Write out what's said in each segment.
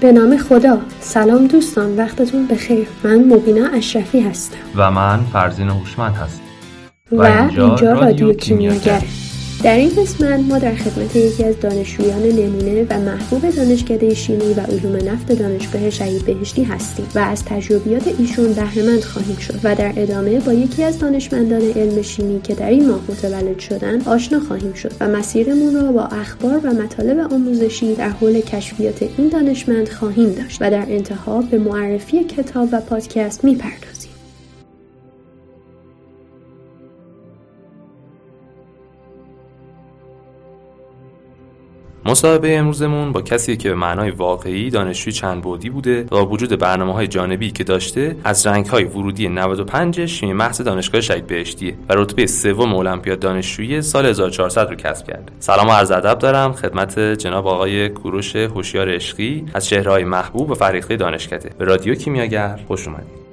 به نام خدا. سلام دوستان وقتتون بخیر. من مبینا اشرفی هستم. و من فرزین هوشمند هستم. و, و اینجا, رادیو کیمیاگر در این قسمت ما در خدمت یکی از دانشجویان نمونه و محبوب دانشکده شیمی و علوم نفت دانشگاه شهید بهشتی هستیم و از تجربیات ایشون بهرهمند خواهیم شد و در ادامه با یکی از دانشمندان علم شیمی که در این ماه متولد شدن آشنا خواهیم شد و مسیرمون را با اخبار و مطالب آموزشی در حول کشفیات این دانشمند خواهیم داشت و در انتها به معرفی کتاب و پادکست می‌پردازیم. مصاحبه امروزمون با کسی که به معنای واقعی دانشجوی چند بودی بوده و با وجود برنامه های جانبی که داشته از رنگ های ورودی 95 شیمی محض دانشگاه شهید بهشتیه و رتبه سوم المپیاد دانشجویی سال 1400 رو کسب کرده. سلام و عرض ادب دارم خدمت جناب آقای کوروش هوشیار عشقی از چهرههای محبوب و فریخته دانشکده. به رادیو کیمیاگر خوش اومدید.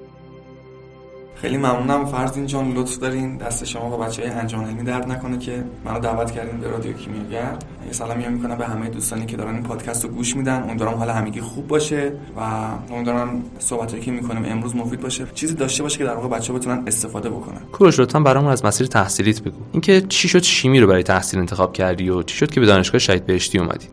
خیلی ممنونم. فرزین جان لطف دارین دست شما و بچه های انجام علمی درد نکنه که منو دعوت کردین به رادیو کیمیاگر. یه سلامی هم می‌کنم به همه دوستانی که دارن این پادکست رو گوش میدن. امیدوارم حال همگی خوب باشه و امیدوارم صحبتایی که می‌کنیم امروز مفید باشه. چیزی داشته باشه که در واقع بچه‌ها بتونن استفاده بکنن. کوروش لطفا برامون از مسیر تحصیلیت بگو. اینکه چی شد شیمی رو برای تحصیل انتخاب کردی و چی شد که به دانشگاه شهید بهشتی اومدی؟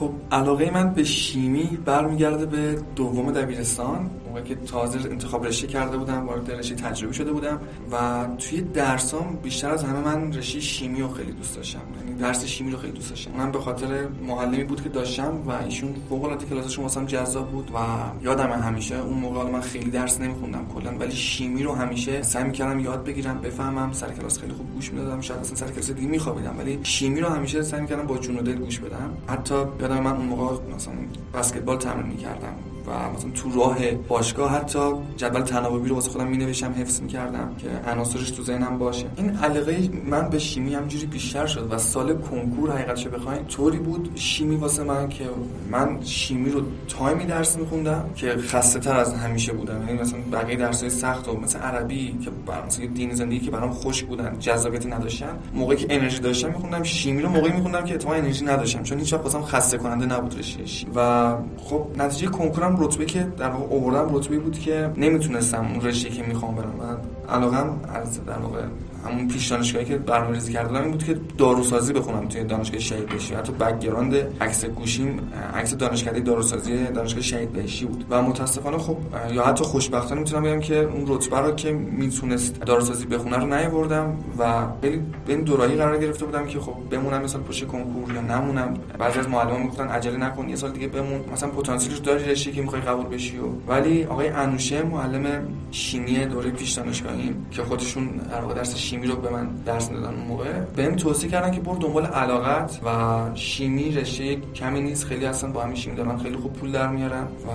خب علاقه من به شیمی برمیگرده به دوم دبیرستان. موقعی که تازه انتخاب رشته کرده بودم وارد رشته تجربی شده بودم و توی درسام بیشتر از همه من رشته شیمی رو خیلی دوست داشتم. یعنی درس شیمی رو خیلی دوست داشتم. من به خاطر معلمی بود که داشتم و ایشون فوق العاده کلاسشون واسم جذاب بود و یادم همیشه اون موقع من خیلی درس نمیخوندم کلا ولی شیمی رو همیشه سعی می‌کردم یاد بگیرم بفهمم سر کلاس خیلی خوب گوش می‌دادم شاید اصلا سر کلاس دیگه میخوابیدم ولی شیمی رو همیشه سعی می‌کردم با جون و دل گوش بدم. حتی یادم من اون موقع مثلا بسکتبال تمرین می‌کردم و مثلا تو راه باشگاه حتی جدول تناوبی رو واسه خودم مینوشتم حفظ می‌کردم که عناصرش تو ذهنم باشه. این علاقه من به شیمی همجوری بیشتر شد و سال کنکور حقیقتش بخواین طوری بود شیمی واسه من که من شیمی رو تایمی درس میخوندم که خسته تر از همیشه بودم. یعنی مثلا بقیه درسای سخت و مثلا عربی که مثلا دین زندگی که برام خوش بودن جذابیتی نداشتن موقعی که انرژی داشتم میخوندم شیمی رو موقعی میخوندم که اتفاقا انرژی نداشتم. چون هیچ وقت خسته کننده نبود رشته و خب نتیجه کنکورم رتبه که در واقع اووردم رتبه بود که نمی‌تونستم اون رشته که می‌خوام برم. من علاقم از در واقع همون پیش دانشگاهی که برنامه‌ریزی کرده این بود که داروسازی بخونم توی دانشگاه شهید بهشتی. حتی بک‌گراند عکس گوشیم عکس دانشکده داروسازی دانشگاه شهید بهشتی بود. و متاسفانه خب یا حتی خوشبختانه می‌تونم بگم که اون رتبه رو که می‌تونست داروسازی بخونه رو نیاوردم و خیلی بین دورایی قرار گرفته بودم که خب بمونم مثلا پشت کنکور یا نمونم. بعضی از معلمان می‌گفتن عجله نکن یه سال دیگه بمون. مثلا پتانسیلش داری رشته که می‌خوای قبول بشی و ولی آقای انوشه معلم شیمی دوره پیش دانشگاهی که خودشون در درس رو به من درس دادن اون موقع. بهم توصیه کردن که برو دنبال علاقت و شیمی رشته کمی نیست. خیلی اصلا با همین شیمی دارن خیلی خوب پول در میارن و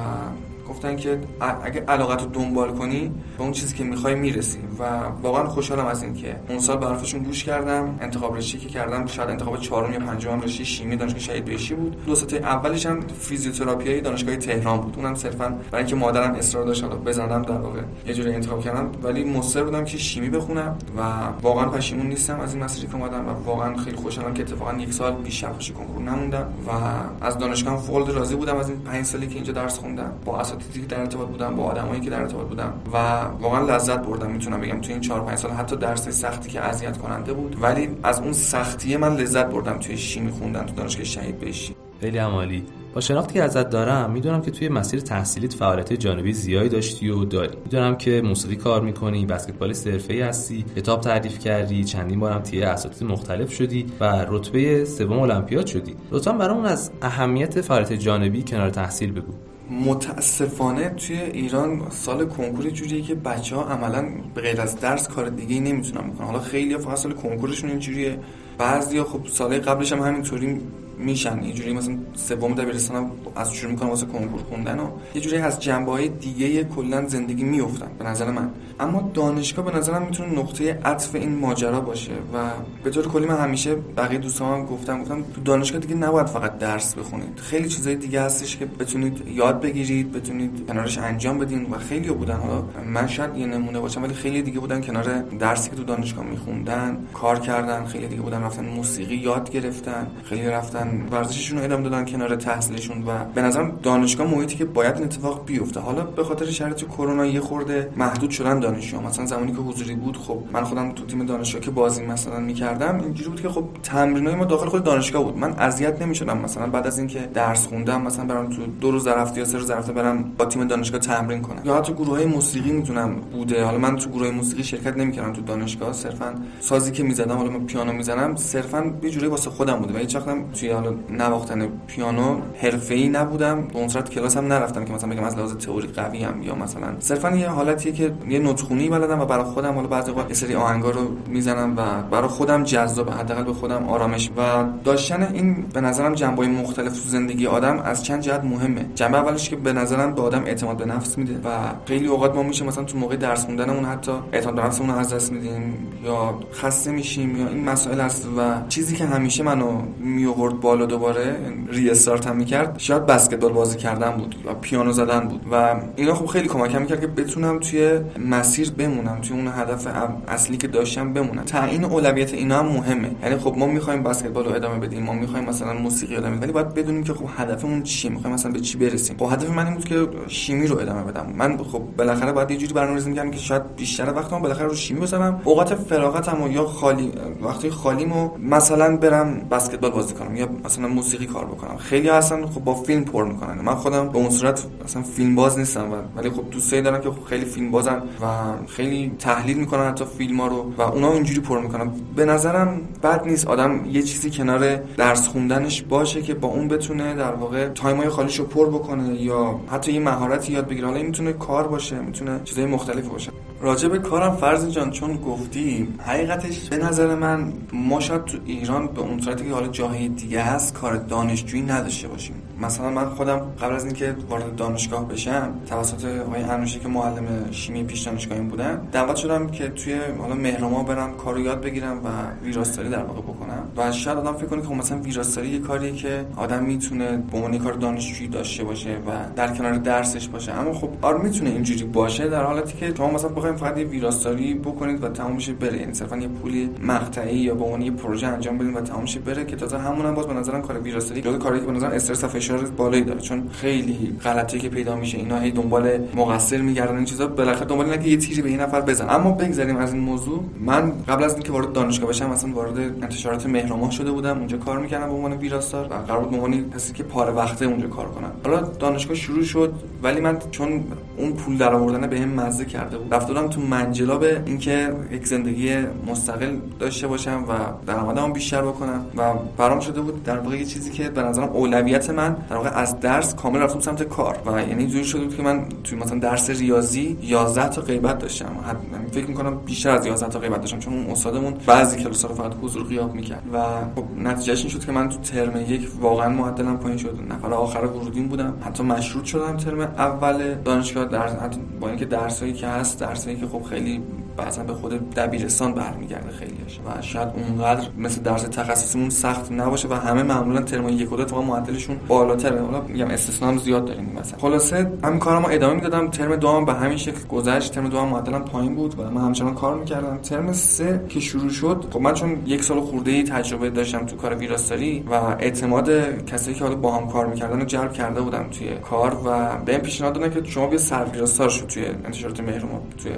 گفتن که اگه علاقت رو دنبال کنی به اون چیزی که می‌خوای می‌رسی. و واقعا خوشحالم از این که اون سال برفشون گوش کردم. انتخاب رشته که کردم شاید انتخاب چهارم یا پنجم رشته شیمی دانشگاه شهید بهشتی بود. دو سطح اولش هم فیزیوتراپی دانشگاه تهران بود. اونم صرفا برای اینکه مادرم اصرار داشت بزنم در واقع یه جوری انتخاب کردم. ولی مصر بودم که شیمی بخونم و واقعا پشیمون نیستم از این مسیری که اومدم و واقعا خیلی خوشحالم که اتفاقا یک سال بیش از کنکور نموندم و از دانشگاه فول راضی بودم از این 5 سالی که اینجا درس خوندم. با اساتیدی در ارتباط بودم با آدمایی که در ارتباط بودم و واقعا لذت بردم می‌تونم بگم تو این 4 5 سال حتی درس سختی که اذیت کننده بود ولی از اون سختی من لذت بردم توی شیمی خوندن تو دانشگاه شهید بهشتی خیلی عمالی. با شناختی که ازت دارم می‌دونم که توی مسیر تحصیلیت فعالیت جانبی زیادی داشتی و داری. می‌دونم که موسیقی کار می‌کنی بسکتبال حرفه‌ای هستی کتاب تعریف کردی چندین بارم تیه اساتید مختلف شدی و رتبه سوم المپیاد شدی. لطفا برامون از اهمیت فعالیت جانبی کنار تحصیل بگو. متاسفانه توی ایران سال کنکور جوریه که بچه ها عملا به غیر از درس کار دیگه نمی‌تونن بکنن. حالا خیلی فقط سال کنکورشون اینجوریه. بعضیا خب سال قبلش هم همینطوری میشن. اینجوری مثلا سوم دبیرستان از شروع می‌کنن واسه کنکور خوندن و یه جوری از جنبه های دیگه کلا زندگی میافتن به نظر من. اما دانشگاه به نظرم می‌تونه نقطه عطف این ماجرا باشه و به طور کلی من همیشه بقیه دوستان گفتم گفتم تو دانشگاه دیگه نباید فقط درس بخونید. خیلی چیزای دیگه هستش که بتونید یاد بگیرید بتونید کنارش انجام بدین و خیلی بودن. حالا من شاید یه نمونه باشم ولی خیلی دیگه بودن کنار درسی که تو دانشگاه میخوندن کار کردن خیلی دیگه بودن رفتن موسیقی یاد گرفتن خیلی رفتن ورزششون رو ادامه دادن کنار تحصیلشون و به نظرم دانشگاه محیطی که باید این اتفاق بیفته. حالا به خاطر شرایط کرونا یه خورده محدود شدن دانشجو مثلا زمانی که حضوری بود خب من خودم تو تیم دانشگاه که بازی مثلا می‌کردم اینجوری بود که خب تمرینای ما داخل خود دانشگاه بود. من اذیت نمی‌شدم. مثلا بعد از اینکه درس خوندم مثلا برام تو دو روز رفت یا سه روز رفته برم با تیم دانشگاه تمرین کنم یا حتی گروه های موسیقی می‌تونم بوده. حالا من تو گروه موسیقی شرکت نمی‌کردم تو دانشگاه. صرفا سازی که می‌زدم حالا من پیانو می‌زنم صرفا یه جوری واسه خودم بوده و هیچ توی حالا نواختن پیانو حرفه‌ای نبودم. به اون صورت کلاس هم نرفتم که مثلا بگم از لحاظ تئوری قوی هم یا مثلا صرفا یه حالتیه که یه نطخونی بلدم و برای خودم حالا بعضی وقت سری آهنگا رو می‌زنم و برای خودم جذاب حداقل به خودم آرامش و داشتن این به نظرم جنبه مختلف تو زندگی آدم از چند جهت مهمه. جنبه اولش که به نظرم به آدم اعتماد به نفس میده و خیلی اوقات ما میشه مثلا تو موقع درس خوندنمون حتی اعتماد به نفسمون از دست میدیم یا خسته میشیم یا این مسائل هست و چیزی که همیشه منو بالا دوباره ری استارت هم می‌کرد. شاید بسکتبال بازی کردن بود و پیانو زدن بود و اینا خب خیلی کمکم می‌کرد که بتونم توی مسیر بمونم توی اون هدف اصلی که داشتم بمونم. تعیین اولویت اینا هم مهمه. یعنی خب ما می‌خوایم بسکتبال رو ادامه بدیم ما می‌خوایم مثلا موسیقی ادامه بدیم ولی باید بدونیم که خب هدفمون چیه می‌خوایم مثلا به چی برسیم. خب هدف من این بود که شیمی رو ادامه بدم. من خب بالاخره باید یه جوری برنامه‌ریزی می‌کردم که شاید بیشتر وقتم بالاخره رو شیمی بزنم. اوقات فراغتم یا خالی وقتی خالیمو مثلا برم بسکتبال بازی کنم یا مثلا موسیقی کار بکنم. خیلی هستن خب با فیلم پر می‌کنن. من خودم به اون صورت مثلا فیلم باز نیستم ولی خب دوستایی دارم که خب خیلی فیلم بازن و خیلی تحلیل می‌کنن حتی فیلم ها رو و اونا اینجوری پر می‌کنن. به نظرم بد نیست آدم یه چیزی کنار درس خوندنش باشه که با اون بتونه در واقع تایمای خالیش رو پر بکنه یا حتی یه مهارتی یاد بگیره. حالا این می‌تونه کار باشه می‌تونه چیزای مختلفی باشه. راجع به کارم فرض جان چون گفتی حقیقتش به نظر من ما شاید تو ایران به اون صورتی که حالا جاهای دیگه هست کار دانشجویی نداشته باشیم. مثلا من خودم قبل از اینکه وارد دانشگاه بشم توسط آقای انوشی که معلم شیمی پیش دانشگاهیم بودن دعوت شدم که توی حالا مهرما برم کارو یاد بگیرم و ویراستاری در واقع بکنم. و شاید آدم فکر کنه که خب مثلا ویراستاری یه کاریه که آدم می‌تونه به عنوان کار دانشجویی داشته باشه و در کنار درسش باشه. اما خب آره می‌تونه اینجوری باشه در حالتی که شما مثلا بخواید فقط یه ویراستاری بکنید و تمام بشه بره. یعنی صرفا یه پولی مقطعی یا به عنوان یه پروژه انجام بدید و تمام بره که تازه همون هم باز به نظرم کار ویراستاری جزو کاری که به نظر استرس فشار بالایی داره. چون خیلی غلطی که پیدا میشه. اینا هی دنبال مقصر میگردن. این چیزا بالاخره دنبال اینه که یه تیری به این نفر بزن اما بگذاریم از این موضوع. من قبل از اینکه وارد دانشگاه بشم مثلا وارد انتشارات مهرماه شده بودم. اونجا کار می‌کردم به عنوان ویراستار و قرار بود به عنوان کسی که پاره وقته اونجا کار کنم. حالا دانشگاه شروع شد ولی من چون اون پول در آوردن به مزه کرده بود. رفتم تو منجلاب اینکه یک زندگی مستقل داشته باشم و درآمدم بیشتر بکنم. و برام شده بود در واقع چیزی که به نظرم اولویت من در واقع از درس کامل رفتم سمت کار و یعنی جوری شده بود که من توی مثلا درس ریاضی 11 تا غیبت داشتم. یعنی فکر می‌کنم بیشتر از 11 تا غیبت داشتم چون اون استادمون بعضی کلاس‌ها رو فقط حضور غیاب می‌کرد و خب نتیجهش این شد که من تو ترم یک واقعا معدلم پایین شد. نفر آخر ورودیم بودم. حتی مشروط شدم ترم اول دانشگاه در با اینکه درسایی که هست درسایی که خب خیلی بعضا به خود دبیرستان برمیگرده خیلیش و شاید اونقدر مثل درس تخصصیمون سخت نباشه و همه معمولا ترم یک و دو معدلشون بالاتره. حالا میگم استثنا هم زیاد داریم مثلا خلاصه همین کارم ادامه می‌دادم. ترم دوم به همین شکل گذشت. ترم دوم معدلم پایین بود و من همچنان کار می‌کردم. ترم سه که شروع شد خب من چون یک سال خورده تجربه داشتم تو کار ویراستاری و اعتماد کسایی که حالا با هم کار می‌کردن رو جلب کرده بودم توی کار و به پیشنهاد دادن که شما بیا سر ویراستار شو توی انتشارات مهرموت توی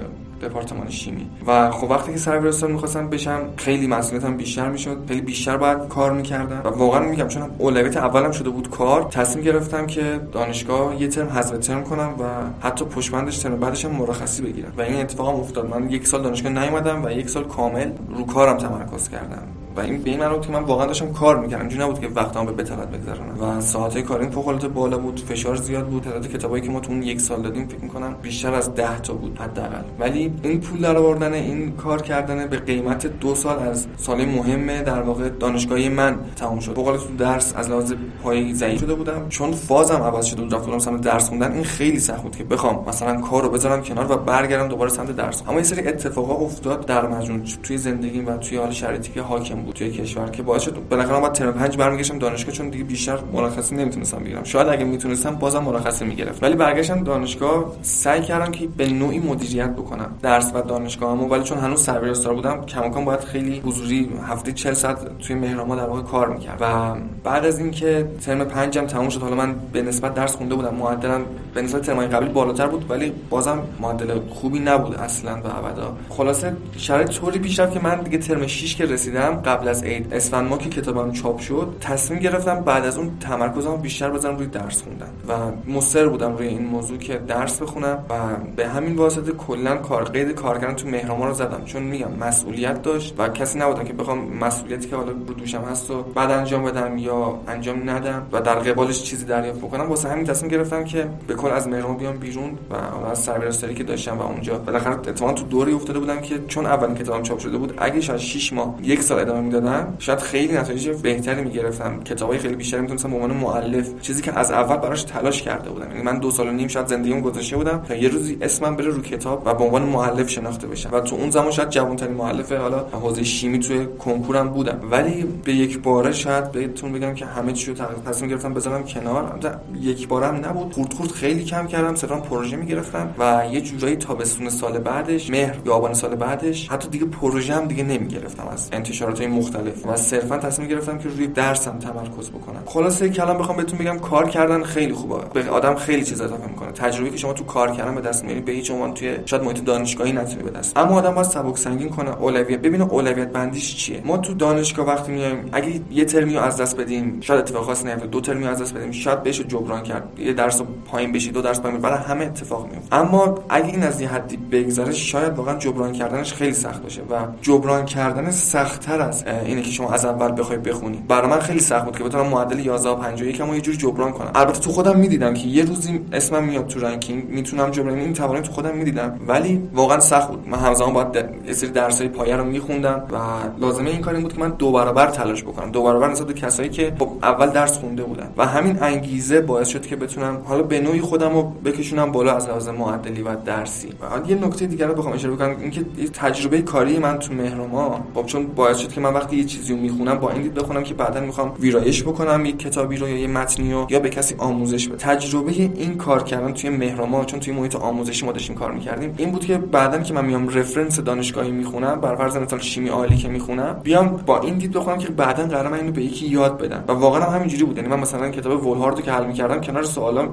دپارتمان شیمی. و خب وقتی که سر ویراستار می‌خواستم بشم خیلی مسئولیتم بیشتر می‌شد. خیلی بیشتر باید کار می‌کردم. و واقعا میگم چون اولویت اولم شده بود کار تصمیم گرفتم که دانشگاه یه ترم حذف ترم کنم و حتی پشمندش ترم بعدش هم مرخصی بگیرم. و این اتفاقم افتاد. من یک سال دانشگاه نیومدم و یک سال کامل رو کارم تمرکز کردم. و این به این معنی که من واقعا داشتم کار می‌کردم. اینجوری نبود که وقتام به بتالت بگذرونم و ساعت کاری فوق العاده بالا بود فشار زیاد بود. تعداد کتابایی که ما تو اون یک سال دادیم فکر می‌کنم بیشتر از 10 تا بود حداقل. ولی این پول در آوردن این کار کردن به قیمت دو سال از سال مهمه در واقع دانشگاهی من تمام شد. فوق تو درس از لحاظ پایه ضعیف شده بودم. چون فازم عوض شده بود. رفتم سمت درس خوندن. این خیلی سخت بود که بخوام مثلا کارو بذارم کنار و برگردم دوباره سمت درس. اما این سری اتفاقا افتاد در مجموع توی زندگیم و توی حال شرایطی که حاکم بود توی کشور که باعث شد بالاخره بعد ترم 5 برمیگشتم دانشگاه چون دیگه بیشتر مرخصی نمی‌تونستم بگیرم. شاید اگه می‌تونستم بازم مرخصی می‌گرفت ولی برگشتم دانشگاه سعی کردم که به نوعی مدیریت بکنم درس و دانشگاهمو. ولی چون هنوز سرویستار بودم کماکان باید خیلی حضوری هفته 40 ساعت توی مهرما در واقع کار می‌کرد و بعد از اینکه ترم 5 هم تموم شد حالا من به نسبت درس خونده بودم معدلم به نسبت ترمای قبلی بالاتر بود ولی بازم معدل خوبی نبود اصلا و ابدا. خلاصه شرایط طوری پیش رفت که من دیگه ترم 6 که رسیدم قبل از عید اسفند ماه که کتابم چاپ شد تصمیم گرفتم بعد از اون تمرکزم بیشتر بزنم روی درس خوندن و مصر بودم روی این موضوع که درس بخونم و به همین واسطه کلا کار قید کار کردن تو مهرما رو زدم. چون میگم مسئولیت داشت و کسی نبودم که بخوام مسئولیتی که حالا رو دوشم هست و بعد انجام بدم یا انجام ندم و در قبالش چیزی دریافت بکنم واسه همین تصمیم گرفتم که به کل از مهرما بیام بیرون و از سرویستری که داشتم و اونجا بالاخره اتفاقا تو دوری افتاده بودم که چون اولین کتابم چاپ شده بود اگه شاید 6 ماه یک سال ادامه می‌دادم شاید خیلی نتایج بهتری می‌گرفتم. کتابای خیلی بیشتری می‌تونستم به عنوان مؤلف چیزی که از اول براش تلاش کرده بودم. یعنی من دو سال و نیم شاید زندگیم گذاشته بودم تا یه روزی اسمم بره رو کتاب و به عنوان مؤلف شناخته بشم. و تو اون زمان شاید جوانترین مؤلف حالا حوزه شیمی توی کنکورم بودم. ولی به یک باره شاید بهتون بگم که همه چی رو تصمیم گرفتم بذارم کنار. یک بارم نبود. خورد خورد خیلی کم کردم صرفا پروژه می‌گرفتم و یه جورایی تابستون سال بعدش مهر یا آبان سال بعدش حتی دیگه پروژه هم دیگه نمی‌گرفتم از انتشارات مختلف و صرفا تصمیم گرفتم که روی درسم تمرکز بکنم. خلاصه کلام بخوام بهتون بگم کار کردن خیلی خوبه. به آدم خیلی چیز اضافه می‌کنه. تجربه که شما تو کار کردن به دست میاری به هیچ عنوان توی شاید محیط دانشگاهی نتونی به دست. اما آدم باید سبک سنگین کنه. اولویت ببینه اولویت بندیش چیه. ما تو دانشگاه وقتی میایم اگه یه ترمیو از دست بدیم شاید اتفاق خاصی نیفته دو ترمیو از دست بدیم شاید بشه جبران کرد. یه درس پایین بشی دو درس پایین برای همه اتفاق میفته اما اگه این از یه حدی بگذره شاید واقعا جبران کردنش خیلی سخت باشه و جبران کردن سختتر از اینه که شما از اول بخوای بخونی. برای من خیلی سخت بود که بتونم معدل 11 و 51 یه جوری جبران کنم. البته تو خودم می‌دیدم که یه روزی اسمم میاد تو رنکینگ می‌تونم جبران این توانایی تو خودم می‌دیدم. ولی واقعا سخت بود. من همزمان باید یه سری درسای پایه رو میخوندم و لازمه این کار این بود که من دو برابر تلاش بکنم. دو برابر نسبت به کسایی که اول درس خونده بودن. و همین انگیزه باعث شد که بتونم حالا به نوعی خودم رو بکشونم بالا از لحاظ معدلی و درسی. و یه نکته دیگر رو بخوام اشاره بکنم اینکه تجربه کاری من تو مهرما خب چون باعث شد که من وقتی یه چیزی رو می‌خونم با این دید بخونم که بعدا می‌خوام ویرایش بکنم یک کتابی رو یا یه متنی رو یا به کسی آموزش بدم. تجربه این کار کردن توی مهرما چون توی محیط آموزشی ما داشتیم کار می‌کردیم این بود که بعدا که من میام رفرنس دانشگاهی می‌خونم بر فرض مثال شیمی عالی که می‌خونم بیام با این دید بخونم که بعدا قرار من اینو به یکی یاد بدم. و واقعا هم همینجوری بود. یعنی من مثلا کتاب ولهارد که حل می‌کردم کنار سوالا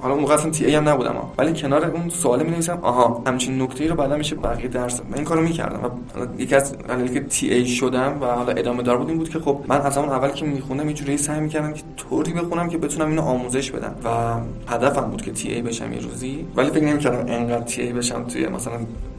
حالا موقع اصلا تی ای هم نبودم ولی کنار اون سوال می نویسم آها همچین نکته رو بعدا میشه بقیه درس من این کارو می‌کردم و یکی از دلایلی که تی ای شدم و حالا ادامه دار بود این بود که خب من از اون اول که میخوندم یه جوری سعی می‌کردم که طوری بخونم که بتونم اینو آموزش بدم و هدفم بود که تی ای بشم یه روزی. ولی فکر نمی‌کردم انقدر تی ای بشم توی مثلا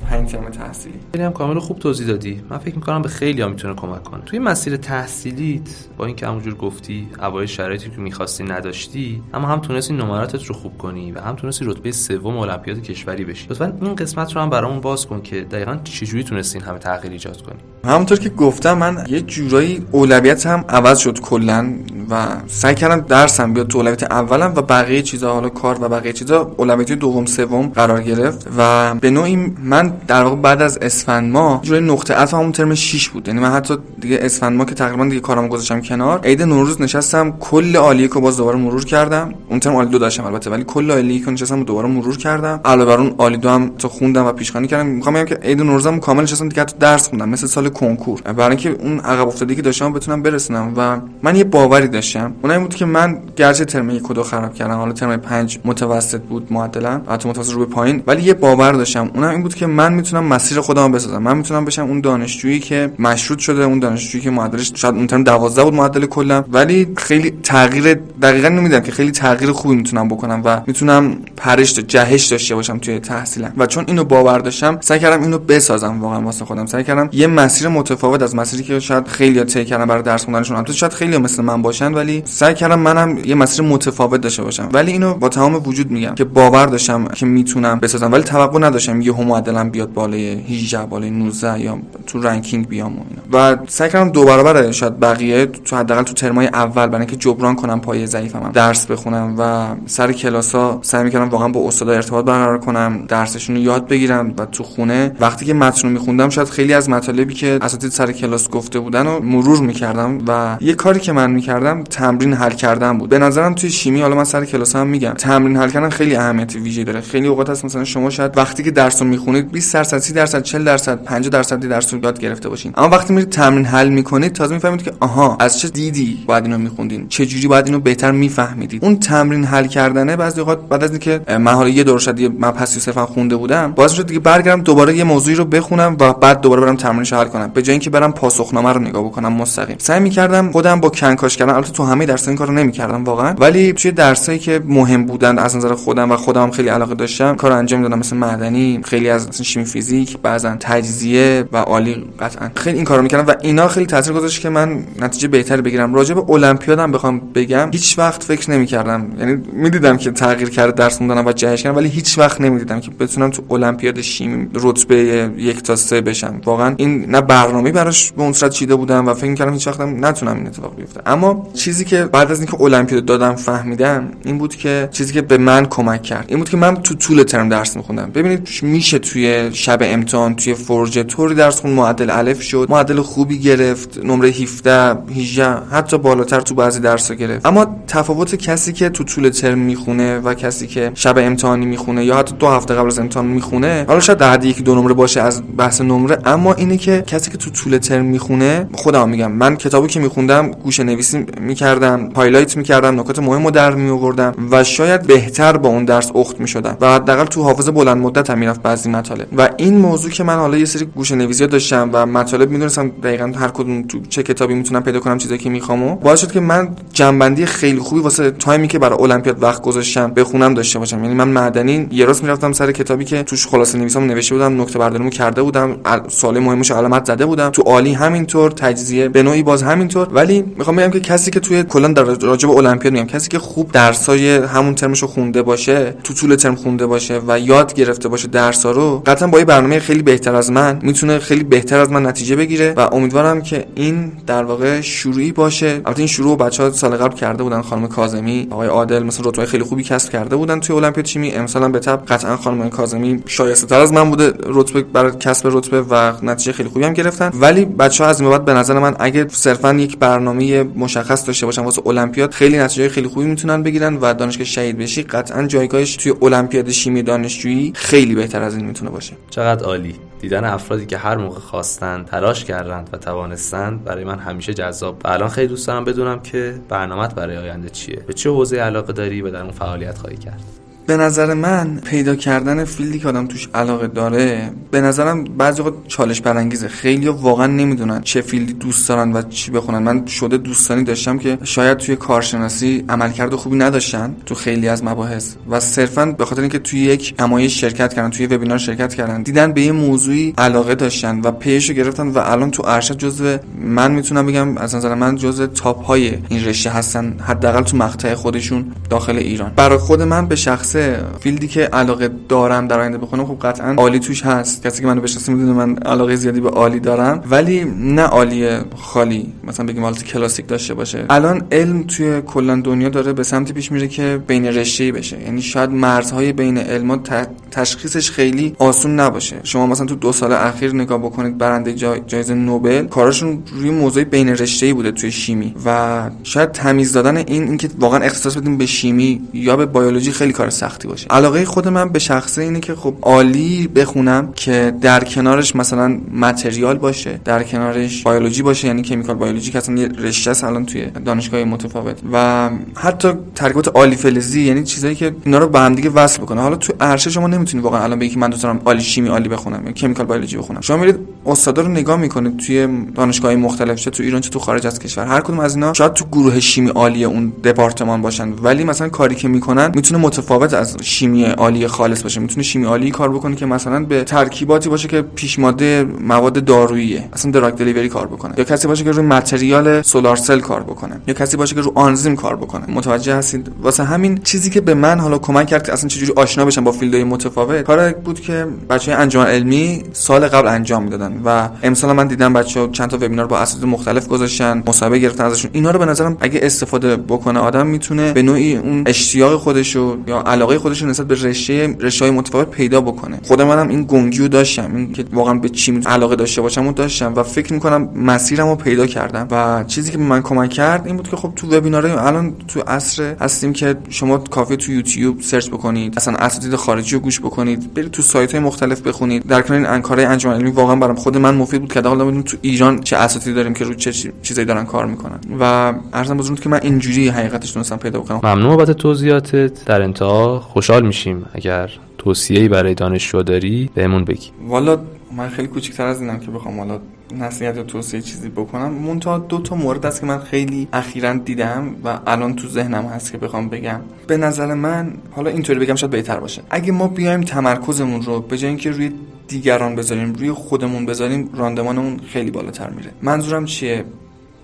پنج ترم تحصیلی. خیلی هم کامل خوب توضیح دادی. من فکر می‌کنم به خیلی ها می‌تونه کمک کنه. توی مسیر تحصیلیت با اینکه همونجور گفتی اوایل شرایطی که می‌خواستی نداشتی اما هم تونستی نمراتت رو خوب کنی و هم تونستی رتبه سوم المپیاد کشوری بشی. لطفا این قسمت رو هم برامون باز کن که دقیقا چجوری تونستی این همه تغییر ایجاد کنی. همونطور که گفتم من یه جورایی اولویت هم عوض شد کلا و سعی کردم درسم بیاد تو اولویت اولم و بقیه چیزا حالا کار و بقیه چیزا اولویت دوم سوم قرار گرفت. و به نوعی من در واقع بعد از اسفند ماه جوری نقطه عطف همون ترم 6 بود. یعنی من حتی دیگه اسفند ماه که تقریبا دیگه کارم گذاشتم کنار عید نوروز نشستم کل عالیه که باز دوباره مرور کردم. اون ترم عالی دو داشتم البته ولی کل عالیه که نشستم دوباره مرور کردم. علاوه بر اون عالی دو هم تو خوندم و پیشخوانی کردم. می‌خوام بگم که عید نوروزم کامل نشستم دیگه درس خوندم مثل سال کنکور. برای اینکه اون عقب افتادگی که داشتم بتونم برسونم و من یه باوری داشتم. اون بود که من گرچه ترم یک دو خراب کردم حالا ترم 5 متوسط بود معدلم حتی متوسط رو به پایین ولی یه باور داشتم. اونم این بود که من می‌تونم مسیر خودم بسازم. من می‌تونم بشم اون دانشجویی که مشروط شده اون دانشجویی که معدلش شاید اون ترم 12 بود معدل کلا ولی خیلی تغییر دقیقا نمی‌دونم که خیلی تغییر خوبی می‌تونم بکنم و می‌تونم پرش جهش داشته باشم توی تحصیلم. و چون اینو باور داشتم سعی کردم اینو بسازم واقعا واسه خودم. سعی کردم یه مسیر متفاوت از مسیری که شاید خیلی طی کردن برای درس خوندنشون البته شاید خیلی مثل من باشن ولی سعی کردم منم یه مسیر متفاوت داشته باشم. ولی اینو با تمام وجود میگم که باور داشتم که می‌تونم بسازم. ولی توقع نداشتم یهو معدلم بیاد بالای 18 بالای 19 یا تو رنکینگ بیام و اینا. و سعی کردم دو برابر شاید بقیه تو حداقل تو ترمای اول برای اینکه جبران کنم پایه ضعیفم درس بخونم و سر کلاسا سعی می‌کردم واقعا با استاد ارتباط برقرار کنم درسشون رو یاد بگیرم و تو خونه. وقتی که متن رو میخوندم شاید خیلی از مطالبی که اساتید سر کلاس گفته بودن رو مرور می‌کردم و یه کاری که من می‌کردم تمرین حل کردن بود. به نظرم توی شیمی حالا من سر کلاس هم میگم تمرین حل کردن خیلی اهمیت ویژه داره. خیلی اوقات هست مثلا شما شاید وقتی که درس رو می‌خونید 20 درصد 30 درصد 40 درصد 50 درصد رو یاد گرفته باشین. اما وقتی میرید تمرین حل می‌کنید تازه می‌فهمید که آها از چه دیدی باید اینو میخوندین؟ چه جوری باید اینو بهتر میفهمیدید؟ اون تمرین حل کردنه بعضی اوقات بعد از اینکه من حالا یه دور شد یه مبحثی صرفا خونده بودم باز شد دیگه برگردم دوباره یه موضوعی رو بخونم و بعد دوباره برم تمرینش حل کنم. به جای اینکه برم پاسخنامه رو نگاه بکنم مستقیم. سعی می‌کردم خودم با کنکاش کردن البته تو همه درس این کارو نمی‌کردم واقعا ولی توی درسایی که مهم بودن از نظر خودم و خودم خیلی علاقه داشتم کار انجام دادم مثل معدنی خیلی از شیمی فیزیک بعضا تجزیه و عالی قطعا. خیلی این کارو می‌کردم و اینا خیلی تاثیر گذاشت که من نتیجه بهتری بگیرم. راجع به المپیادم بخوام بگم هیچ وقت فکر نمی‌کردم. یعنی می‌دیدم که تغییر کرده درس خوندنم و جهش کردم ولی هیچ وقت نمی‌دیدم که بتونم تو المپیاد شیمی رتبه یک تا سه بشم. واقعا این نه برنامه‌ای براش به اون صورت چیده بودم و فکر کردم هیچ وقتم نتونم این اتفاق بیفته. اما چیزی که بعد از اینکه المپیاد دادم فهمیدم این بود که چیزی که به من کمک کرد. این بود که من تو طول ترم درس میخوندم. ببینید میشه توی شب امتحان توی فرجه طوری درس خوند معدل الف شد. معدل خوبی گرفت نمره 17 18 حتی بالاتر تو بعضی درسا گرفت. اما تفاوت کسی که تو طول ترم می‌خونه و کسی که شب امتحانی می‌خونه یا حتی دو هفته قبل از امتحان می‌خونه حالا شاید در یک دو نمره باشه از بحث نمره اما اینه که کسی که تو طول ترم می‌خونه خودم میگم من کتابی که میخوندم گوشه نویسی می‌کردم highlight می‌کردم نکات مهم رو در میآوردم و شاید بهتر با اون درس اخت می‌شدم و حداقل تو حافظه بلند مدت هم می‌رفت بعضی مطالب. و این موضوع که من حالا یه سری گوشه نویسی داشتم و مطالب می‌دونستم دقیقا هر کدوم تو چه کتابی می‌تونم پیدا کنم چیزی که می‌خوام و باعث شد که من جنبندی خیلی خوبی واسه تایمی که برای المپیاد وقت گذاشتم بخونم داشته باشم. یعنی من معدنی یه راست می‌رفتم سر کتابی که توش خلاصه نویسام نوشته بودم نکته برداریمو کرده بودم سوال مهمش علامت زده بودم. تو عالی همینطور تجزیه به نوعی باز همینطور. ولی می‌خوام بگم که کسی که توی کلا در راجع به المپیاد میگم کسی که خوب درسای همون ترمشو خونده باشه تو طول ترم خونده باشه و یاد گرفته باشه درسا رو قطعا با یه برنامه خیلی بهتر از من می‌تونه خیلی بهتر از من نتیجه بگیره و امیدوارم که این در واقع شروعی باشه. البته این شروع بچه‌ها سال قبل کرده بودن خانم کاظمی. آقای عادل مثلا رتبه خیلی خوبی کسب کرده بودن توی المپیاد شیمی. امسال هم به تبع قطعا خانم کاظمی شایسته تر از من بوده رتبه برای کسب رتبه و نتیجه خیلی خوبی هم گرفتن. ولی بچه‌ها از این بعد به نظر من اگه صرفا یک برنامه مشخص داشته باشن واسه المپیاد خیلی نتیجه خیلی خوبی می‌تونن بگیرن و دانشگاه شهید بشی. قطعا جایگاهش توی المپیاد شیمی دانشجویی خیلی بهتر از این می‌تونه باشه. چقدر عالی. دیدن افرادی که هر موقع خواستند تلاش کردند و توانستند برای من همیشه جذاب و الان خیلی دوست دارم بدونم که برنامهت برای آینده چیه. به چه حوزه علاقه داری و در اون فعالیت خواهی کرد؟ به نظر من پیدا کردن field ی که آدم توش علاقه داره به نظرم بعضی وقت چالش برانگیزه. خیلی واقعا نمی‌دونن چه field ی دوست دارن و چی بخونن. من شده دوستانی داشتم که شاید توی کارشناسی عملکرد خوبی نداشتن تو خیلی از مباحث و صرفا به خاطر اینکه توی یک همایش شرکت کردن توی وبینار شرکت کردن دیدن به یه موضوعی علاقه داشتن و پیشو گرفتن و الان تو ارشد جزو من می‌تونم بگم از نظر من جزو top های این رشته هستن حداقل تو مقطع خودشون داخل ایران. برای خود من به شخص فیلدی که علاقه دارم در آینده بخونم خب قطعا عالی توش هست. کسی که منو بشناسه می‌دونه من علاقه زیادی به عالی دارم. ولی نه عالی خالی مثلا بگیم حالت کلاسیک داشته باشه. الان علم توی کلا دنیا داره به سمتی پیش میره که بین رشته بشه. یعنی شاید مرزهای بین علم تشخیصش خیلی آسون نباشه. شما مثلا تو دو سال اخیر نگاه بکنید برنده جایزه نوبل کارشون روی موضوع بین رشته بوده توی شیمی. و شاید تمیز دادن این اینکه واقعا اختصاص بدیم به شیمی یا به بیولوژی خیلی کار سختی باشه. علاقه خود من به شخصه اینه که خب عالی بخونم که در کنارش مثلا متریال باشه در کنارش بیولوژی باشه یعنی کمیکال بیولوژی که اصلا یه رشته است الان توی دانشگاه متفاوت. و حتی ترکیبات آلی فلزی یعنی چیزایی که اینا رو به هم دیگه وصل بکنه. حالا تو ارشد شما نمی‌تونید واقعا الان بگید من دوست دارم آلی شیمی آلی بخونم یا chemical biology بخونم. شما میرید استادا رو نگاه می‌کنید توی دانشگاه مختلف چه تو ایران چه تو خارج از کشور هر کدوم از اینا شاید تو گروه شیمی آلی اون دپارتمان باشن. ولی مثلا کاری که می‌کنن می‌تونه متفاوت از شیمی آلی خالص باشه. می‌تونه شیمی آلی کار بکنه که مثلا به ترکیباتی باشه که پیش ماده مواد داروییه. اصلا drug delivery کار بکنه. یا کسی باشه که روی material solar cell کار بکنه. یا کسی باشه که رو آنزیم کار بکنه. متوجه هستید؟ واسه همین چیزی که به من حالا کمک کرد اصلا چجوری آشنا بشم با field های متفاوت کار بود که بچه انجام علمی سال قبل انجام می‌دادن و امسال من دیدم بچه چند تا وبینار با اساتید مختلف گذاشتن مصاحبه گرفتن ازشون. اینا رو به نظرم اگه استفاده بکنه آدم می‌تونه به نوعی اون اشتیاق خودشو یا علاقه خودش نسبت به رشته رشته های متفاوت پیدا بکنه. خود منم این گنگیو داشتم این که واقعا به چی علاقه داشته باشم و داشتم و فکر می‌کنم مسیرمو پیدا کردم. و چیزی که من کمک کرد این بود که خب تو وبینارهای الان تو عصر هستیم که شما کافی تو یوتیوب سرچ بکنید اصلا اساتید خارجی رو گوش بکنید برید تو سایت های مختلف بخونید. در کنار این انکارای انجام علمی واقعا برام خود من مفید بود که حالا تو ایران چه اساتیدی داریم که رو چه چیزایی دارن کار می‌کنن. و ارزم بزرگ که من اینجوری حقیقتش تونستم پیدا بکنم. ممنون بابت توضیحاتت. در انتها خوشحال میشیم. اگر توصیه‌ای برای دانشجو داری بهمون بگی. والا من خیلی کوچیک‌تر از اینم که بخوام حالا نصیحت یا توصیه چیزی بکنم. مونتا دو تا مورد است که من خیلی اخیرا دیدم و الان تو ذهنم هست که بخوام بگم. به نظر من حالا اینطوری بگم شاید بهتر باشه. اگه ما بیایم تمرکزمون رو به جای اینکه روی دیگران بذاریم روی خودمون بذاریم راندمانمون خیلی بالاتر میره. منظورم چیه؟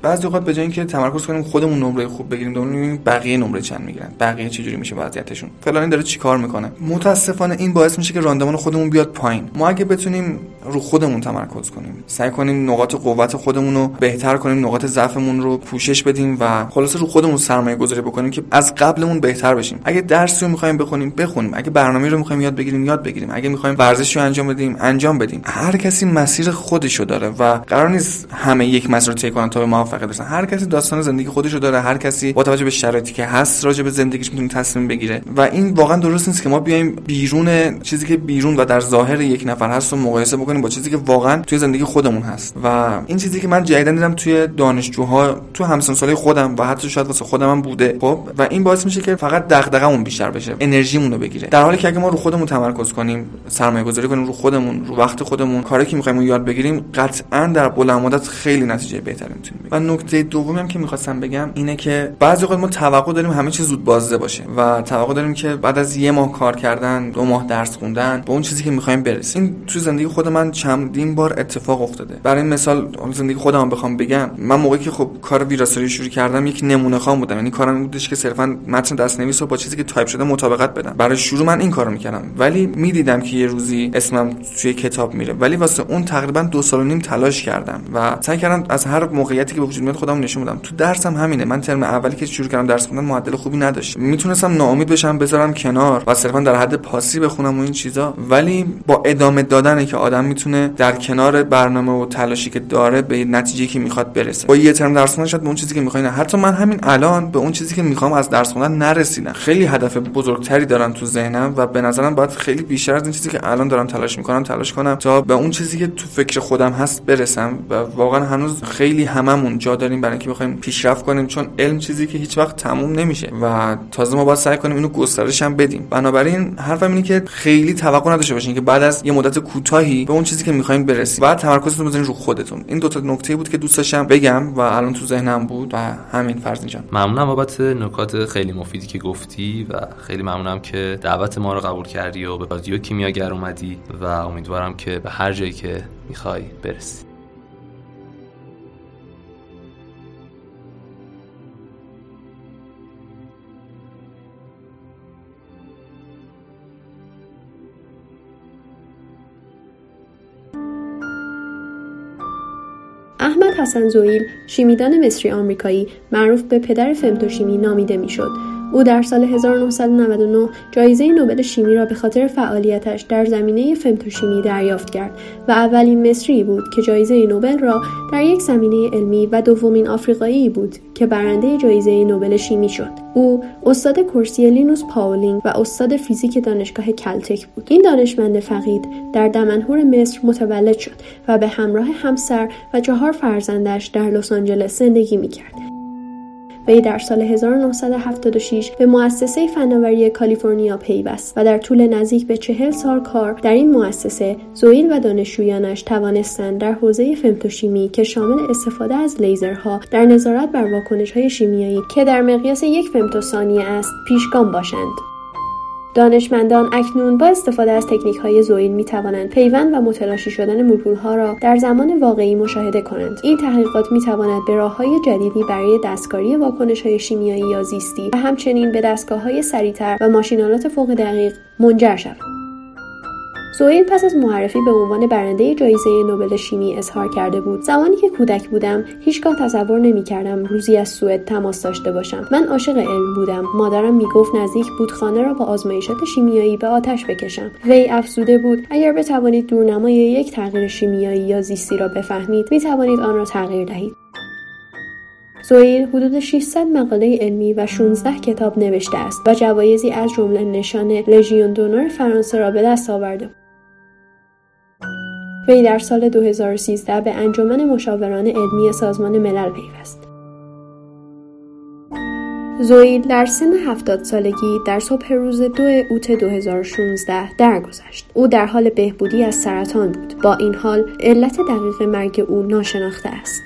بعضی اوقات به جای اینکه تمرکز کنیم خودمون نمره خوب بگیریم دونیم بقیه نمره چند می‌گیرن بقیه چجوری میشه وضعیتشون. فلانی داره چیکار می‌کنه. متاسفانه این باعث میشه که راندمان خودمون بیاد پایین. ما اگه بتونیم رو خودمون تمرکز کنیم. سعی کنیم نقاط قوت خودمون رو بهتر کنیم نقاط ضعفمون رو پوشش بدیم و خلاصه رو خودمون سرمایه گذاری بکنیم که از قبلمون بهتر بشیم. اگه درسی رو می‌خوایم بخونیم بخونیم. اگه برنامه رو می‌خوایم یاد بگیریم یاد بگیریم. اگه می‌خوایم ورزش رو انجام بدیم انجام بدیم. هر کسی مسیر خودشو داره و قرار نیست همه یک مسیر رو طی کنن تا به موفقیت برسن. هر کسی داستان زندگی خودشو داره هر کسی با توجه به شرایطی که هست راجع به زندگیش می‌تونه تصمیم بگیره. و این واقعا درست نیست که ما بیایم بیرون چیزی که بیرون و در ظاهر یک نفر هست رو مقایسه بکنیم. با چیزی که واقعا توی زندگی خودمون هست. و این چیزی که من جدیدا دیدم توی دانشجوها تو همسن سالی خودم و حتی شاید واسه خودم هم بوده. خب و این باعث میشه که فقط دغدغمون بیشتر بشه انرژیمون رو بگیره. در حالی که اگه ما رو خودمون تمرکز کنیم سرمایه گذاری کنیم رو خودمون رو وقت خودمون کاری که می‌خوایم یاد بگیریم قطعا در بلند مدت خیلی نتیجه بهتری می‌تونیم و نکته دومی هم که می‌خواستم بگم اینه که بعضی وقت ما توقع داریم همه چیز زود بازده باشه و توقع داریم که بعد از یه ماه کار کردن دو ماه درس خوندن به اون چیزی که می‌خوایم برسیم. این تو زندگی خود من چندین بار اتفاق افتاده. برای مثال زندگی خودم بخوام بگم من موقعی که خب کار ویراستاری شروع کردم یک نمونه خام بودم. یعنی کارم بودش که صرفا متن دستنویس رو با چیزی که تایپ شده مطابقت بدم. برای شروع من این کارو می‌کردم. ولی می‌دیدم که یه روزی اسمم توی کتاب میره. ولی واسه اون تقریبا دو سال و نیم تلاش کردم و سعی کردم از هر موقعیتی که به وجود میاد خودم نشون بدم. تو درسم همینه. من ترم اولی که شروع کردم درس خوندن معدل خوبی نداشت. می‌تونستم ناامید بشم بذارم کنار و صرفا در حد پاسی بخونم و این چیزا. ولی با ادامه دادنه که آدم می‌تونه در کنار برنامه و تلاشی که داره به نتیجه که می‌خواد برسه. با یه ترم درس خوندن شاید به اون چیزی که می‌خوای حتی من همین الان به اون چیزی که می‌خوام از درس خوندن نرسیدم. خیلی هدف بزرگتری دارم تو ذهنم و به نظرم باید خیلی بیشتر از این چیزی که الان دارم تلاش می‌کنم تلاش کنم تا به اون چیزی که تو فکر خودم هست برسم و واقعا هنوز خیلی هممون جا داریم برای اینکه بخوایم پیشرفت کنیم چون علم چیزی که هیچ وقت تموم نمیشه و تازه ما باید سعی کنیم اینو گسترش هم بدیم. بنابراین حرفم اینه که خیلی توقع نداشته باشین که بعد از یه مدت کوتاهی به چیزی که می‌خواین برسید بعد تمرکزتون بزنین رو خودتون. این دو تا نکته بود که دوست داشتم بگم و الان تو ذهنم بود و همین فرض جان ممنونم بابت نکات خیلی مفیدی که گفتی و خیلی ممنونم که دعوت ما رو قبول کردی و به رادیو کیمیاگر اومدی و امیدوارم که به هر جایی که می‌خوای برسی. حسن زویل شیمیدان مصری آمریکایی معروف به پدر فمتوشیمی نامیده می‌شد. او در سال 1999 جایزه نوبل شیمی را به خاطر فعالیتش در زمینه فمتوشیمی دریافت کرد و اولین مصری بود که جایزه نوبل را در یک زمینه علمی و دومین آفریقایی بود که برنده جایزه نوبل شیمی شد. او استاد کرسی لینوس پاولینگ و استاد فیزیک دانشگاه کلتک بود. این دانشمند فقید در دمنهور مصر متولد شد و به همراه همسر و چهار فرزندش در لس آنجلس زندگی می‌کرد. وی در سال 1976 به مؤسسه فناوری کالیفرنیا پیوست و در طول نزدیک به چهل سال کار در این مؤسسه زویل و دانشجویانش توانستند در حوزه فمتوشیمی که شامل استفاده از لیزرها در نظارت بر واکنش‌های شیمیایی که در مقیاس یک فمتوثانیه است پیشگام باشند. دانشمندان اکنون با استفاده از تکنیک های زویل می توانند پیوند و متلاشی شدن مولکول ها را در زمان واقعی مشاهده کنند. این تحقیقات می تواند به راه های جدیدی برای دستکاری واکنش های شیمیایی یا زیستی و همچنین به دستگاه های سریعتر و ماشینالات فوق دقیق منجر شود. سوئیل پس از معرفی به عنوان برنده جایزه نوبل شیمی اظهار کرده بود. زمانی که کودک بودم هیچگاه تصور نمی‌کردم روزی از سوئد تماس داشته باشم. من عاشق علم بودم. مادرم می‌گفت نزدیک بود خانه را با آزمایشات شیمیایی به آتش بکشم. وی افزوده بود اگر بتوانید دورنمای یک تغییر شیمیایی یا زیستی را بفهمید می‌توانید آن را تغییر دهید. زویل حدود 600 مقاله علمی و 16 کتاب نوشته است. و جوایزی از جمله نشان لژیون دونور فرانسه را به دست آورده وی در سال 2013 به انجمن مشاوران علمی سازمان ملل پیوست. زویل در سن 70 سالگی در صبح روز 2 اوت 2016 درگذشت. او در حال بهبودی از سرطان بود. با این حال علت دقیق مرگ او ناشناخته است.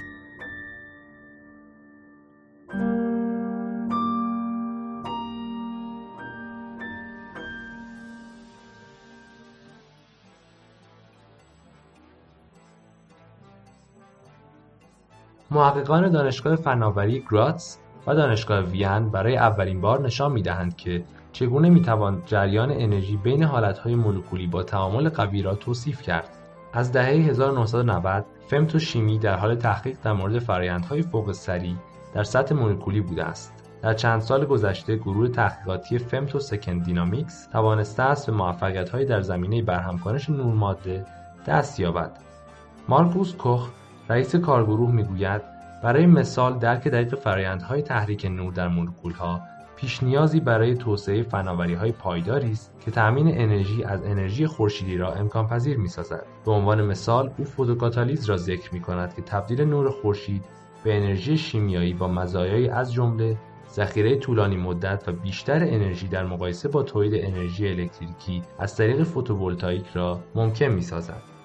محققان دانشگاه فناوری گراتس و دانشگاه وین برای اولین بار نشان می‌دهند که چگونه می‌توان جریان انرژی بین حالتهای مولکولی با تعامل قوی را توصیف کرد. از دهه 1990 فمتوشیمی در حال تحقیق در مورد فرایندهای فوق سریع در سطح مولکولی بوده است. در چند سال گذشته گروه تحقیقاتی فمتو سکند دینامیکس توانسته است به موفقیت‌هایی در زمینه برهمکنش نورماده دست یابد. مارکوس کوخ رئیس کارگروه می‌گوید برای مثال درک دقیق فرایندهای تحریک نور در مولکولها پیش نیازی برای توسعه های پایداری است که تأمین انرژی از انرژی خورشیدی را امکان پذیر می‌سازد. به عنوان مثال او فوتوکاتالیز را ذکر می‌کند که تبدیل نور خورشید به انرژی شیمیایی با مزایایی از جمله ذخیره طولانی مدت و بیشتر انرژی در مقایسه با تولید انرژی الکتریکی از طریق فوتوولتائیک را ممکن می‌سازد.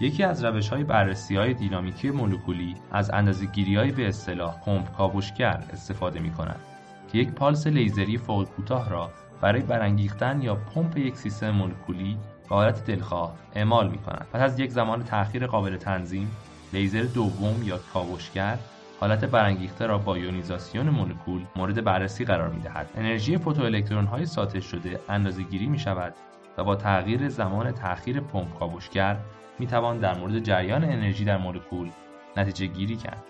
یکی از های بررسی های دینامیکی مولکولی از های به اصطلاح پمپ کاوشگر استفاده کند که یک پالس لیزری فوق کوتاه را برای برانگیختن یا پمپ یک سیستم مولکولی به حالت دلخواه اعمال کند پس از یک زمان تأخیر قابل تنظیم لیزر دوم یا کاوشگر حالت برانگیخته را با یونیزاسیون مولکول مورد بررسی قرار دهد. انرژی فوتوالکترون های ساطع شده اندازه‌گیری می شود و با تغییر زمان تأخیر پمپ کاوشگر می توان در مورد جریان انرژی در مولکول نتیجه گیری کرد.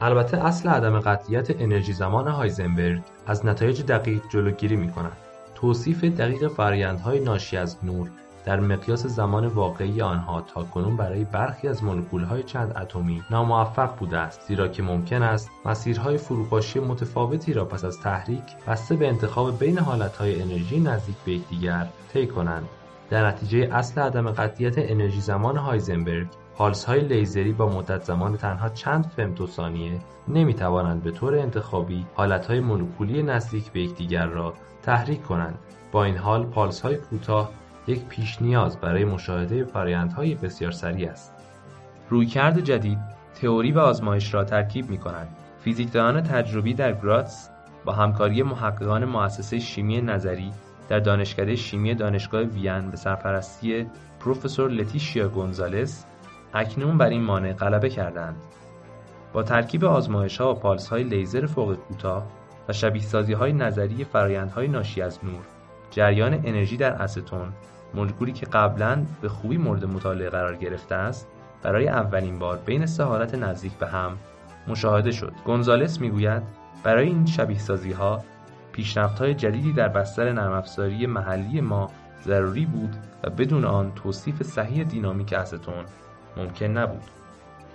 البته اصل عدم قطعیت انرژی زمان هایزنبرگ از نتایج دقیق جلوگیری می کند. توصیف دقیق فرایندهای ناشی از نور در مقیاس زمان واقعی آنها تا کنون برای برخی از های چند اتمی ناموفق بوده است زیرا که ممکن است مسیرهای فروپاشی متفاوتی را پس از تحریک بسته به انتخاب بین حالتهای انرژی نزدیک به یکدیگر طی کنند در نتیجه اصل عدم قطعیت انرژی زمان هایزنبرگ های لیزری با مدت زمان تنها چند فمتوثانیه نمی توانند به طور انتخابی های مولکولی نزدیک به یکدیگر را تحریک کنند. با این حال های کوتاه یک پیش نیاز برای مشاهده فرایندهای بسیار سریع است. رویکرد جدید تئوری و آزمایش را ترکیب می کنند فیزیکدانان تجربی در گراتس با همکاری محققان مؤسسه شیمی نظری در دانشکده شیمی دانشگاه وین به سرپرستی پروفسور لتیشیا گونزالس اکنون بر این مانع غلبه کردند. با ترکیب آزمایش ها و پالس های لیزر فوق کوتاه و شبیه سازی های نظری فرایندهای ناشی از نور جریان انرژی در استون مولکولی که قبلا به خوبی مورد مطالعه قرار گرفته است برای اولین بار بین سه حالت نزدیک به هم مشاهده شد گونزالس می‌گوید برای این شبیه سازی ها های جدیدی در بستر نرمافزاری محلی ما ضروری بود و بدون آن توصیف صحیح دینامیک استون ممکن نبود.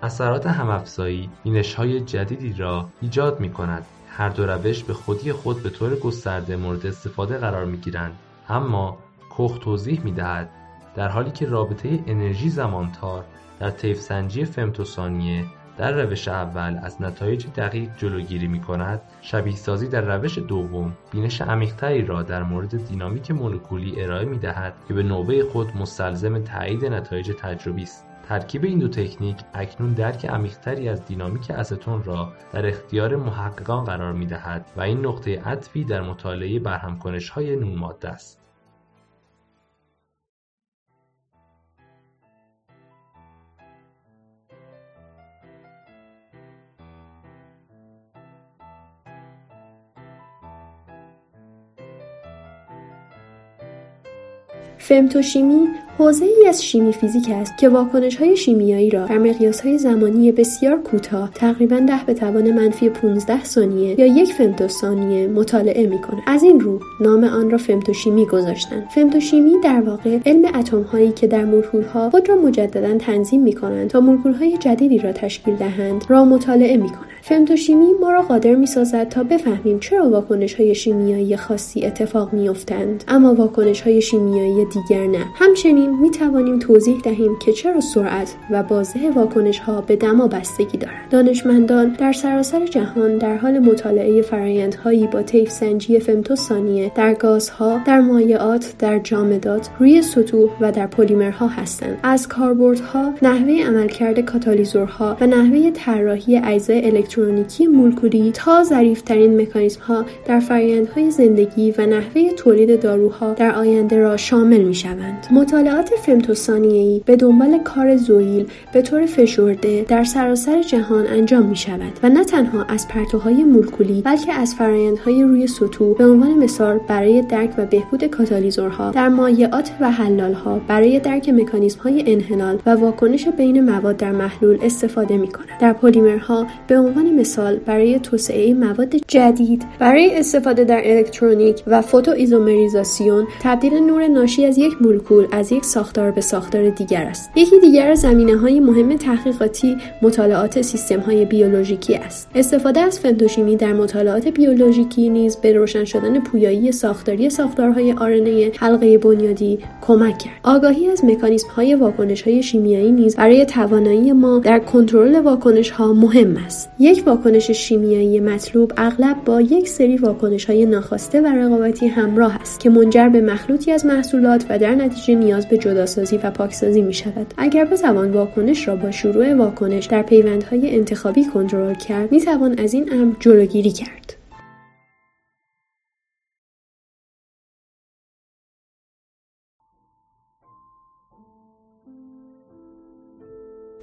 اثرات همافزایی های جدیدی را ایجاد می کند. هر دو روش به خودی خود به طور گسترده مورد استفاده قرار می گیرند. اما کوخ توضیح می دهد در حالی که رابطه انرژی زمانتار در طیف سنجی فمتوسانیه در روش اول از نتایج دقیق جلوگیری می کند شبیه سازی در روش دوم بینش عمیقتری را در مورد دینامیک مولکولی ارائه می دهد که به نوبه خود مستلزم تایید نتایج تجربی است ترکیب این دو تکنیک اکنون درک عمیقتری از دینامیک استون را در اختیار محققان قرار می دهد و این نقطه عطفی در مطالعه برهمکنش های نون ماده است. فمتوشیمی حوزه ای از شیمی فیزیک است که واکنش های شیمیایی را در مقیاس های زمانی بسیار کوتاه تقریبا ده به توان منفی 15 ثانیه یا یک femto ثانیه مطالعه می کند. از این رو نام آن را فمتوشیمی گذاشتند. فمتوشیمی در واقع علم اتم هایی که در مولکول ها خود را مجددا تنظیم می کنند تا مولکول های جدیدی را تشکیل دهند را مطالعه می کنند. فمتوشیمی ما را قادر می سازد تا بفهمیم چرا واکنش های شیمیایی خاصی اتفاق می افتند اما واکنش های شیمیایی دیگر نه همچنین می توانیم توضیح دهیم که چرا سرعت و بازه واکنش ها به دما بستگی دارند دانشمندان در سراسر جهان در حال مطالعه فرایندهایی با طیف سنجی فمتو ثانیه در گازها در مایعات در جامدات روی سطوح و در پلیمرها هستند از کاربردها نحوه عملکرد کاتالیزورها و نحوه طراحی اجزای الکترونیکی مولکولی تا ظریفترین مکانیزم ها در فرایندهای زندگی و نحوه تولید داروها در آینده را شامل می شوند. مطالعات فمتوثانیه‌ای به دنبال کار زویل به طور فشرده در سراسر جهان انجام می شود و نه تنها از پرتوهای مولکولی بلکه از فرایندهای روی سطوح به عنوان مثال برای درک و بهبود کاتالیزورها در مایعات و حلالها برای درک مکانیزم های انحلال و واکنش بین مواد در محلول استفاده می کند. در پلیمرها به عنوان مثال برای توسعه مواد جدید برای استفاده در الکترونیک و فوتو ایزومریزاسیون تبدیل نور ناشی از یک مولکول از یک ساختار به ساختار دیگر است. یکی دیگر زمینه های مهم تحقیقاتی مطالعات سیستم های بیولوژیکی است. استفاده از فنتوشیمی در مطالعات بیولوژیکی نیز به روشن شدن پویایی ساختاری ساختارهای آرنه حلقه بنیادی کمک کرد. آگاهی از مکانیزم های واکنش های شیمیایی نیز برای توانایی ما در کنترل واکنش ها مهم است. یک واکنش شیمیایی مطلوب اغلب با یک سری واکنش های ناخواسته و رقابتی همراه است که منجر به مخلوطی از محصولات و در نتیجه نیاز به جداسازی و پاکسازی می شود اگر بتوان واکنش را با شروع واکنش در پیوندهای انتخابی کنترل کرد می توان از این امر جلوگیری کرد.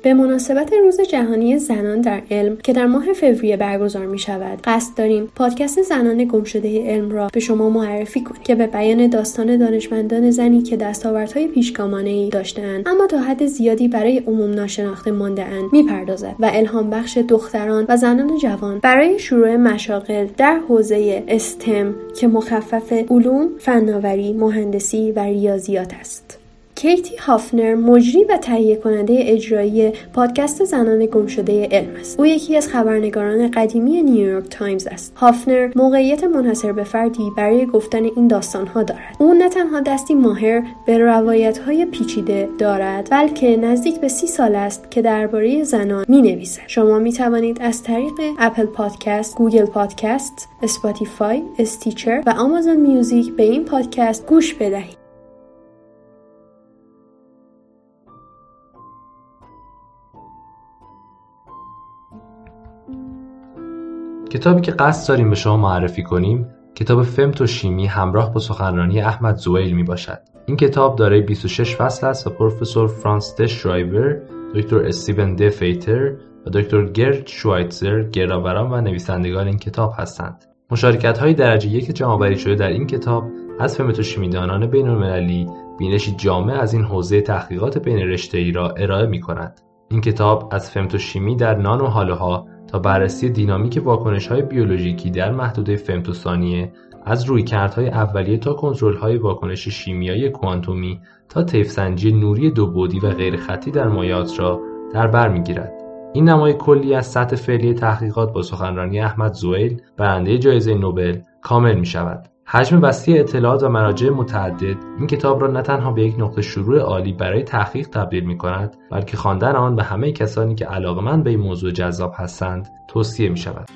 به مناسبت روز جهانی زنان در علم که در ماه فوریه برگزار می شود قصد داریم پادکست زنان گمشده علم را به شما معرفی کنیم که به بیان داستان دانشمندان زنی که دستاوردهای پیشگامانه ای داشتهاند اما تا حد زیادی برای عموم ناشناخته مانده اند می‌پردازد و الهام بخش دختران و زنان جوان برای شروع مشاغل در حوزه استم که مخفف علوم فناوری مهندسی و ریاضیات است. کیتی هافنر مجری و تهیه کننده اجرایی پادکست زنان گمشده علم است. او یکی از خبرنگاران قدیمی نیویورک تایمز است. هافنر موقعیت منحصر به فردی برای گفتن این داستانها دارد. او نه تنها دستی ماهر به روایت های پیچیده دارد بلکه نزدیک به سی سال است که درباره زنان می نویسد شما می توانید از طریق Apple Podcast Google Podcast Spotify Stitcher و Amazon Music به این پادکست گوش بدهید. کتابی که قصد داریم به شما معرفی کنیم کتاب فمتوشیمی همراه با سخنرانی احمد زویل می باشد. این کتاب دارای 26 فصل است و پروفسور فرانس دشرایور، دکتر استیون د فیتر و دکتر گرد شوایتزر گراوران و نویسندگان این کتاب هستند. مشارکت های درجه یک جمعآوری شده در این کتاب از فمتوشیمیدانان بین المللی بینشی جامع از این حوزه تحقیقات بین رشته ای را ارائه می کند. این کتاب از فمتوشیمی در نان و ها تا بررسی دینامیک های بیولوژیکی در محدوده فمتوثانیه از رویکردهای اولیه تا کنترل‌های واکنش شیمیایی کوانتومی تا طیف‌سنجی نوری دو بعدی و غیرخطی در مایعات را در بر می‌گیرد. این نمای کلی از سطح فعلی تحقیقات با سخنرانی احمد زویل برنده جایزه نوبل کامل می شود. حجم وسیع اطلاعات و مراجع متعدد این کتاب را نه تنها به یک نقطه شروع عالی برای تحقیق تبدیل می کند بلکه خواندن آن به همه کسانی که علاقمند به این موضوع جذاب هستند توصیه می شود.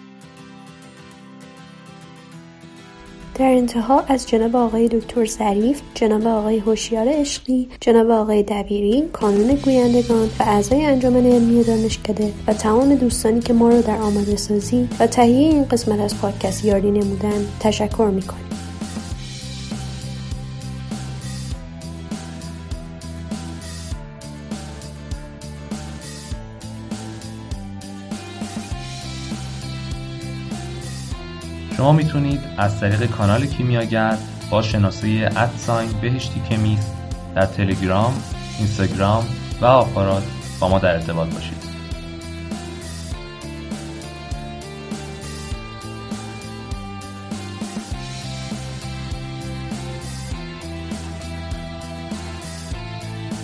در انتها از جناب آقای دکتر ظریف، جناب آقای هوشیار عشقی، جناب آقای دبیری، کانون گویندگان و اعضای انجمن علمی دانشکده و تمام دوستانی که ما را در آماده سازی و تهیه این قسمت از پادکست یاری نمودن تشکر می‌کنیم. شما می‌تونید از طریق کانال کیمیاگر با شناسه ادساین بهشتی کمیست در تلگرام، اینستاگرام و آپارات با ما در ارتباط باشید.